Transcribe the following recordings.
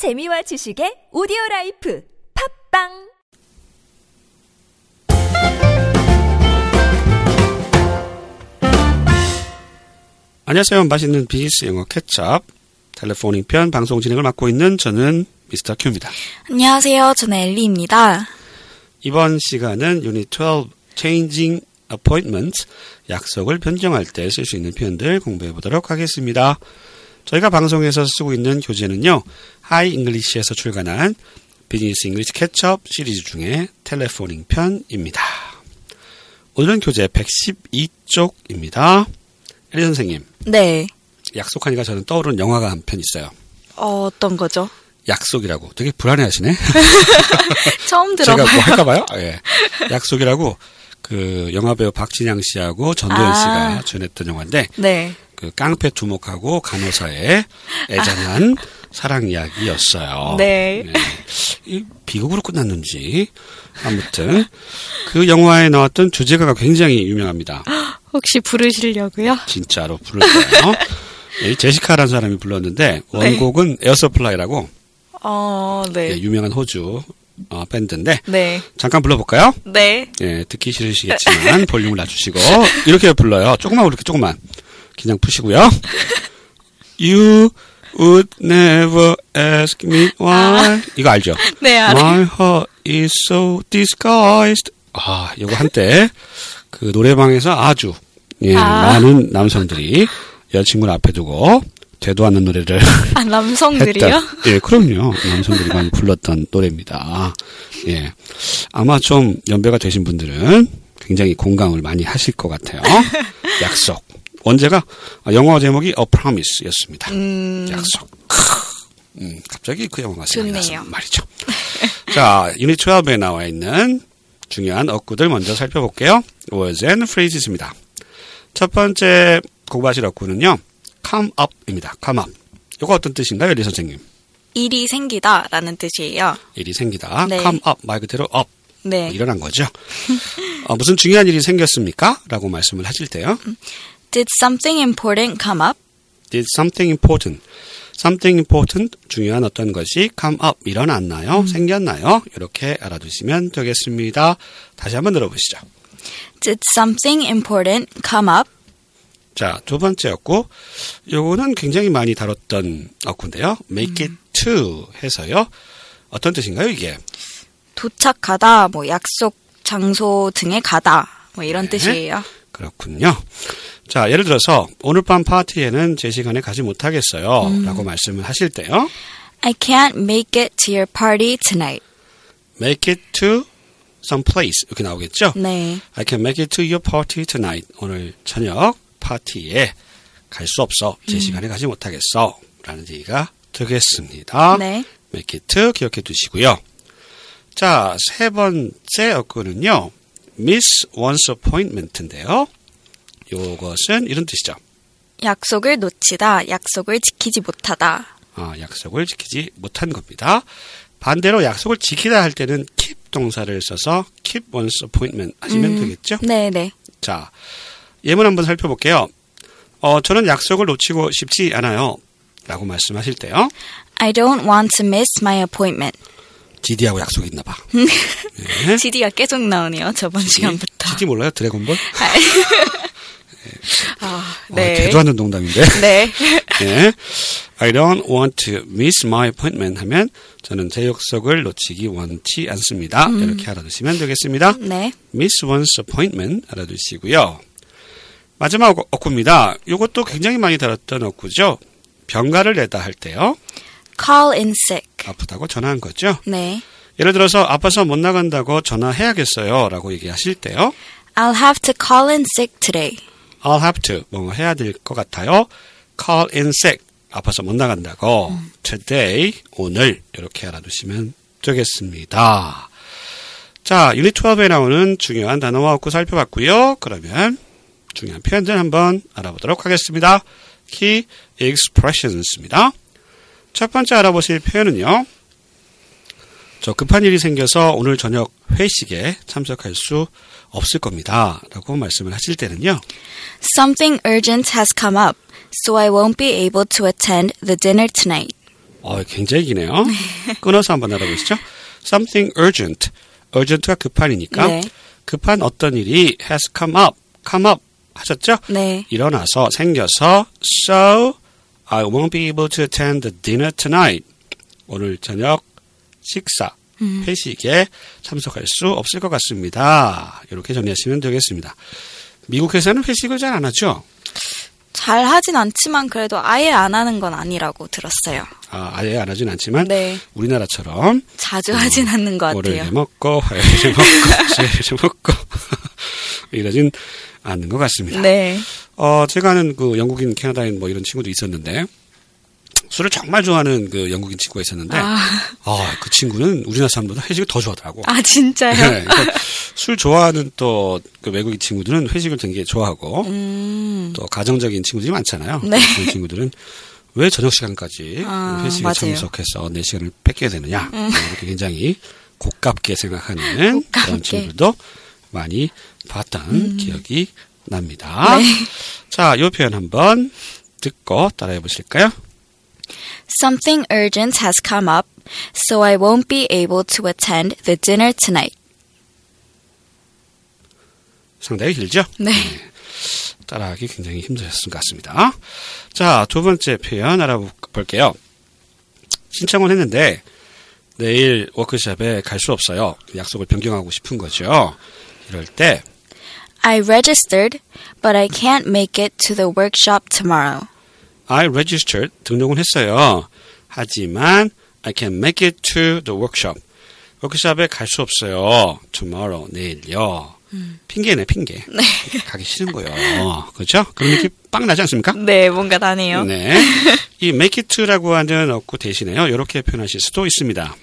재미와 지식의 오디오 라이프 팟빵 안녕하세요. 맛있는 비즈니스 영어 Catch Up Telephoning 편 방송 진행을 맡고 있는 저는 미스터 큐입니다. 안녕하세요. 저는 엘리입니다. 이번 시간은 유닛 12 Changing Appointment 약속을 변경할 때 쓸 수 있는 표현들 공부해 보도록 하겠습니다. 저희가 방송에서 쓰고 있는 교재는요. 하이 잉글리시에서 출간한 Business English Catch Up 시리즈 중에 Telephoning 편입니다. 오늘은 교재 112쪽입니다. 엘리 선생님, 네. 약속하니까 저는 떠오르는 영화가 한 편 있어요. 어, 어떤 거죠? 약속이라고 되게 불안해하시네. 처음 제가 들어봐요. 뭐 할까봐요. 예. 약속이라고 그 영화 배우 박신양 씨하고 전도연 아. 씨가 주연했던 영화인데 네. 그 깡패 두목하고 간호사의 애잔한 사랑 이야기였어요. 네. 이 비극으로 끝났는지 아무튼 그 영화에 나왔던 주제가가 굉장히 유명합니다. 혹시 부르시려고요? 진짜로 거예요. 이 제시카라는 사람이 불렀는데 원곡은 에어서플라이라고 어, 네. 예, 유명한 호주 어, 밴드인데 네. 잠깐 불러볼까요? 네. 예, 듣기 싫으시겠지만 볼륨을 낮추시고 이렇게 불러요. 조금만 이렇게 조금만 그냥 푸시고요. You would never ask me why 이거 알죠? 네, 알아요. My heart is so disguised. 아, 이거 한때 그 노래방에서 아주 예, 아. 많은 남성들이 여자친구를 앞에 두고 되도 않는 노래를 아, 남성들이요? 했다. 예, 그럼요. 남성들이 많이 불렀던 노래입니다. 예. 아마 좀 연배가 되신 분들은 굉장히 공감을 많이 하실 것 같아요. 약속. 원제가 아, 영어 제목이 A Promise 였습니다. 음, 약속. 크. 음, 갑자기 그 영화가 생각나서. 말이죠. 자, 유닛 12에 나와 있는 중요한 어구들 먼저 살펴볼게요. words and phrases입니다. 첫 번째 공부하실 어구는요. come up입니다. come up. 이거 어떤 뜻인가요, 리 선생님? 일이 생기다 라는 뜻이에요. 일이 생기다. 네. come up 말 그대로 up 네. 뭐 일어난 거죠. 어, 무슨 중요한 일이 생겼습니까? 라고 말씀을 하실 때요. Did something important come up? Did something important. something important 중요한 어떤 것이 come up 일어났나요? 생겼나요? 이렇게 알아두시면 되겠습니다. 다시 한번 들어보시죠. Did something important come up? 자, 두 번째였고, 요거는 굉장히 많이 다뤘던 어구인데요. make it to 해서요. 어떤 뜻인가요, 이게? 도착하다, 뭐 약속 장소 등에 가다. 뭐 이런 네. 뜻이에요. 그렇군요. 자, 예를 들어서, 오늘 밤 파티에는 제 시간에 가지 못하겠어요. 라고 말씀을 하실 때요. I can't make it to your party tonight. make it to some place. 이렇게 나오겠죠? 네. I can make it to your party tonight. 오늘 저녁 파티에 갈 수 없어. 제 시간에 가지 못하겠어. 라는 얘기가 되겠습니다. 네. make it to 기억해 두시고요. 자, 세 번째 어구는요. miss one's appointment인데요. 요것은 이런 뜻이죠. 약속을 놓치다, 약속을 지키지 못하다. 아, 약속을 지키지 못한 겁니다. 반대로 약속을 지키다 할 때는 keep 동사를 써서 keep one's appointment 하시면 되겠죠? 네네. 자, 예문 한번 살펴볼게요. 어, 저는 약속을 놓치고 싶지 않아요. 라고 말씀하실 때요. I don't want to miss my appointment. GD하고 약속이 있나 봐. 네. GD가 계속 나오네요, 저번 시간부터. GD 몰라요? 드래곤볼? 아, 어, 네. 대도 않는 농담인데. 네. 네. I don't want to miss my appointment 하면 저는 제 약속을 놓치기 원치 않습니다. 이렇게 알아두시면 되겠습니다. 네. miss one's appointment 알아두시고요. 마지막 어- 어구입니다. 이것도 굉장히 많이 다뤘던 어구죠. 병가를 내다 할 때요. Call in sick. 아프다고 전화한 거죠. 네. 예를 들어서 아파서 못 나간다고 전화해야겠어요. 라고 얘기하실 때요. I'll have to call in sick today. I'll have to 뭐 해야 될 것 같아요. call in sick 아파서 못 나간다고 today 오늘 이렇게 알아두시면 되겠습니다. 자, 유닛 12에 나오는 중요한 단어와 어구 살펴봤고요. 그러면 중요한 표현들 한번 알아보도록 하겠습니다. Key expressions입니다. 첫 번째 알아보실 표현은요. 저 급한 일이 생겨서 오늘 저녁 회식에 참석할 수 없을 겁니다. 라고 말씀을 하실 때는요. Something urgent has come up, so I won't be able to attend the dinner tonight. 어, 굉장히 기네요. 끊어서 한번 알아보시죠. Something urgent. urgent가 급한이니까 네. 급한 어떤 일이 has come up. come up 하셨죠? 네. 일어나서 생겨서 so I won't be able to attend the dinner tonight. 오늘 저녁 식사 회식에 참석할 수 없을 것 같습니다. 이렇게 정리하시면 되겠습니다. 미국에서는 회식을 잘 안 하죠. 잘 하진 않지만 그래도 아예 안 하는 건 아니라고 들었어요. 아, 아예 안 하진 않지만 네. 우리나라처럼 자주 하진 않는 것 월요일에 같아요. 먹고 화요일에 먹고 수요일에 먹고 이러진 않는 것 같습니다. 네. 어, 제가 아는 그 영국인, 캐나다인 뭐 이런 친구도 있었는데, 술을 정말 좋아하는 그 영국인 친구가 있었는데, 아, 아, 그 친구는 우리나라 사람보다 회식을 더 좋아하더라고. 아 진짜요? 네, 그러니까 술 좋아하는 또 그 외국인 친구들은 회식을 되게 좋아하고, 음, 또 가정적인 친구들이 많잖아요. 네. 그런 친구들은 왜 저녁 시간까지 아, 회식에 맞아요. 음. 참석해서 내 시간을 뺏겨야 되느냐. 이렇게 굉장히 고깝게 생각하는 그런 고깝게. 친구들도 많이 봤던 기억이 납니다. 네. 자, 이 표현 한번 듣고 따라해 보실까요? Something urgent has come up, so I won't be able to attend the dinner tonight. 상당히 길죠? 네. 따라하기 굉장히 힘드셨을 것 같습니다. 자, 두 번째 표현 알아볼게요. 신청을 했는데 내일 워크숍에 갈 수 없어요. 약속을 변경하고 싶은 거죠. 이럴 때 I registered, but I can't make it to the workshop tomorrow. I registered 등록은 했어요. 하지만 I can make it to the workshop. 워크숍에 갈 수 없어요. tomorrow 내일요. 핑계네 핑계. 가기 싫은 거예요. 그렇죠? 그런 느낌 빵 나지 않습니까? 네, 뭔가 나네요. 네. 이 make it to라고 하는 어구 대신에요. 이렇게 표현하실 수도 있습니다.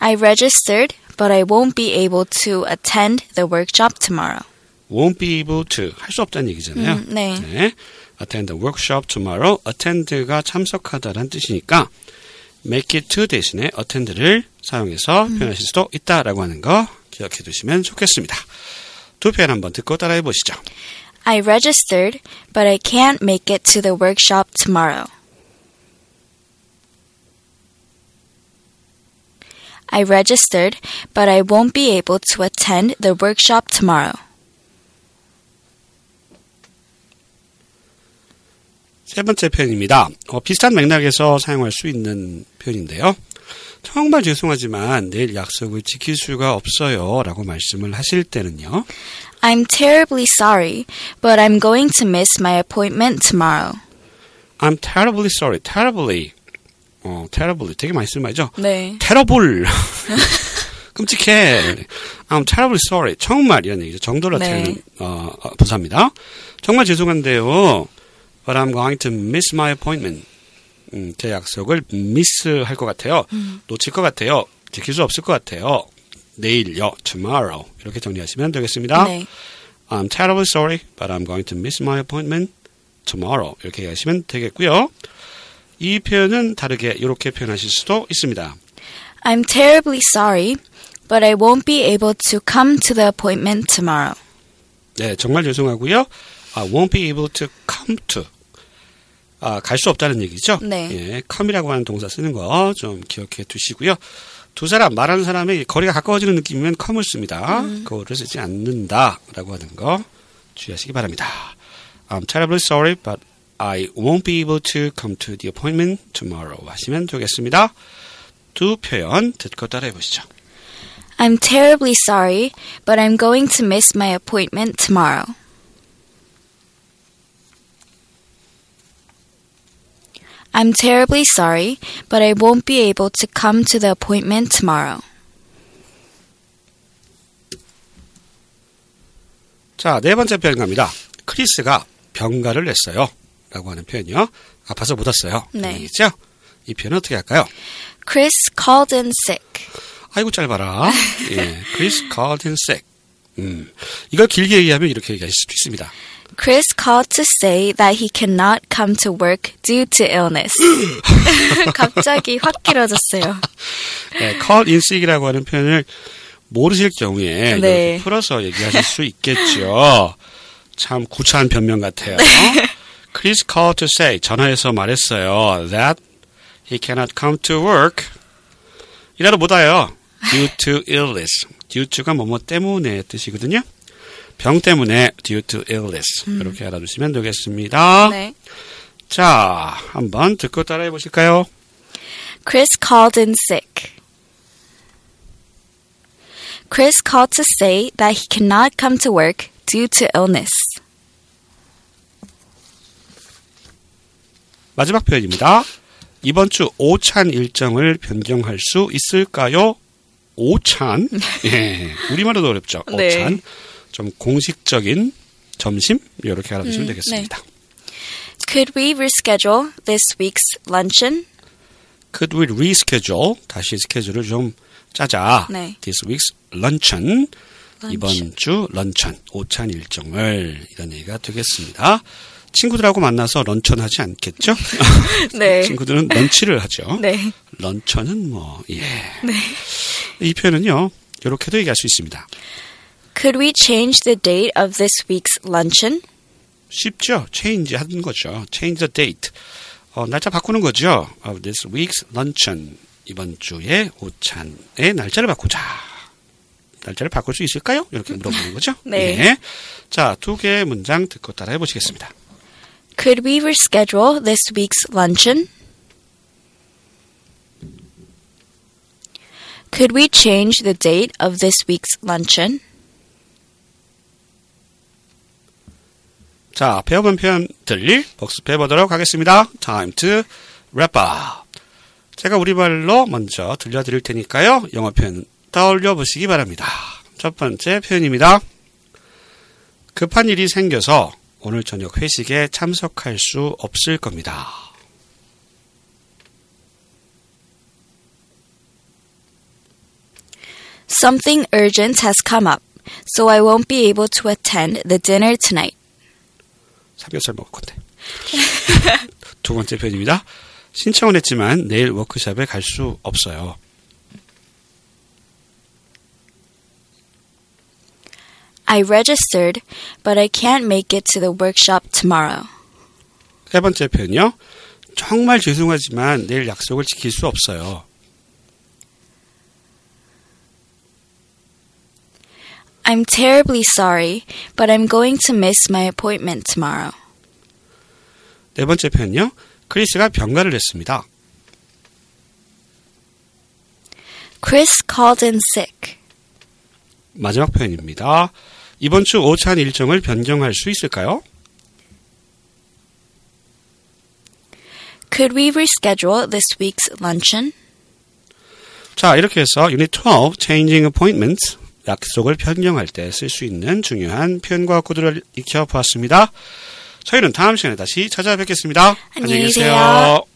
I registered, but I won't be able to attend the workshop tomorrow. won't be able to 할 수 없다는 얘기잖아요. 음, 네. Attend the workshop tomorrow. attend가 참석하다라는 뜻이니까 make it to 대신에 attend를 사용해서 표현하실 수도 있다라고 하는 거 기억해 두시면 좋겠습니다. 두 표현 한번 듣고 따라해 보시죠. I registered, but I can't make it to the workshop tomorrow. I registered, but I won't be able to attend the workshop tomorrow. 세 번째 표현입니다. 어, 비슷한 맥락에서 사용할 수 있는 표현인데요. 정말 죄송하지만 내일 약속을 지킬 수가 없어요. 라고 말씀을 하실 때는요. I'm terribly sorry, but I'm going to miss my appointment tomorrow. I'm terribly sorry. terribly. 어, terribly. 되게 많이 쓰는 말이죠. 네. terrible. 끔찍해. I'm terribly sorry. 정말 이런 얘기죠. 정도를 네. 어, 어, 부사입니다. 정말 죄송한데요. But I'm going to miss my appointment. 음, 제 약속을 미스할 것 같아요. 놓칠 것 같아요. 지킬 수 없을 것 같아요. 내일요. tomorrow. 이렇게 정리하시면 되겠습니다. 네. I'm terribly sorry, but I'm going to miss my appointment tomorrow. 이렇게 얘기하시면 되겠고요. 이 표현은 다르게 이렇게 표현하실 수도 있습니다. I'm terribly sorry, but I won't be able to come to the appointment tomorrow. 네, 정말 죄송하고요. I won't be able to come to. 아, 갈 수 없다는 얘기죠. 네. 예, come이라고 하는 동사 쓰는 거 좀 기억해 두시고요. 두 사람 말하는 사람의 거리가 가까워지는 느낌이면 come을 씁니다. 그거를 쓰지 않는다라고 하는 거 주의하시기 바랍니다. I'm terribly sorry, but I won't be able to come to the appointment tomorrow 하시면 되겠습니다. 두 표현 듣고 따라해 보시죠. I'm terribly sorry, but I'm going to miss my appointment tomorrow. I'm terribly sorry, but I won't be able to come to the appointment tomorrow. 자, 네 번째 표현 갑니다. 크리스가 병가를 냈어요. 라고 하는 표현이요. 아파서 못 왔어요. 네. 얘기죠? 이 표현은 어떻게 할까요? Chris called in sick. 아이고 짧아라. 예, Chris called in sick. 음, 이걸 길게 얘기하면 이렇게 얘기하실 수도 있습니다. Chris called to say that he cannot come to work due to illness. 갑자기 확 길어졌어요. 예, call in sick이라고 하는 표현을 모르실 경우에 네. 풀어서 얘기하실 수 있겠죠. 참 구차한 변명 같아요. Chris called to say 전화해서 말했어요. That He cannot come to work. 이라도 못 와요. Due to illness. Due to가 뭐뭐 때문에 뜻이거든요. 병 때문에 due to illness. 이렇게 알아두시면 되겠습니다. 네. 자, 한번 듣고 따라해 보실까요? Chris called in sick. Chris called to say that he cannot come to work due to illness. 마지막 표현입니다. 이번 주 오찬 일정을 변경할 수 있을까요? 오찬. 예. 우리말로도 어렵죠. 네. 오찬. 좀 공식적인 점심 이렇게 알아두시면 되겠습니다. Could we reschedule this week's luncheon? Could we reschedule? 다시 스케줄을 좀 짜자. 네. This week's luncheon. luncheon. 이번 주 런천, 오찬 일정을 이런 얘기가 되겠습니다. 친구들하고 만나서 런천 하지 않겠죠? 네. 친구들은 런치를 하죠. 네. 런천은 뭐, 예. 이 표현은요, 이렇게도 얘기할 수 있습니다. Could we change the date of this week's luncheon? 쉽죠? change 하는 거죠. change the date. 어, 날짜 바꾸는 거죠. of this week's luncheon. 이번 주의 오찬의 날짜를 바꾸자. 날짜를 바꿀 수 있을까요? 이렇게 물어보는 거죠. 네. 예. 자, 두 개의 문장 듣고 따라해 보시겠습니다. Could we reschedule this week's luncheon? Could we change the date of this week's luncheon? 자, 배워본 표현들 복습해 보도록 하겠습니다. Time to wrap up. 제가 우리말로 먼저 들려드릴 테니까요. 영어 표현 떠올려 보시기 바랍니다. 첫 번째 표현입니다. 급한 일이 생겨서 오늘 저녁 회식에 참석할 수 없을 겁니다. Something urgent has come up, so I won't be able to attend the dinner tonight. 삼겹살 먹을 건데. 두 번째 표현입니다. 신청은 했지만 내일 워크숍에 갈 수 없어요. I registered, but I can't make it to the workshop tomorrow. 세 번째 표현이요. 정말 죄송하지만 내일 약속을 지킬 수 없어요. I'm terribly sorry, but I'm going to miss my appointment tomorrow. 네 번째 표현요. 크리스가 병가를 했습니다. Chris called in sick. 마지막 표현입니다. 이번 주 오찬 일정을 변경할 수 있을까요? Could we reschedule this week's luncheon? 자, 이렇게 해서 유닛 12 Changing Appointments 약속을 변경할 때 쓸 수 있는 중요한 표현과 구두를 익혀보았습니다. 저희는 다음 시간에 다시 찾아뵙겠습니다. 안녕히 계세요.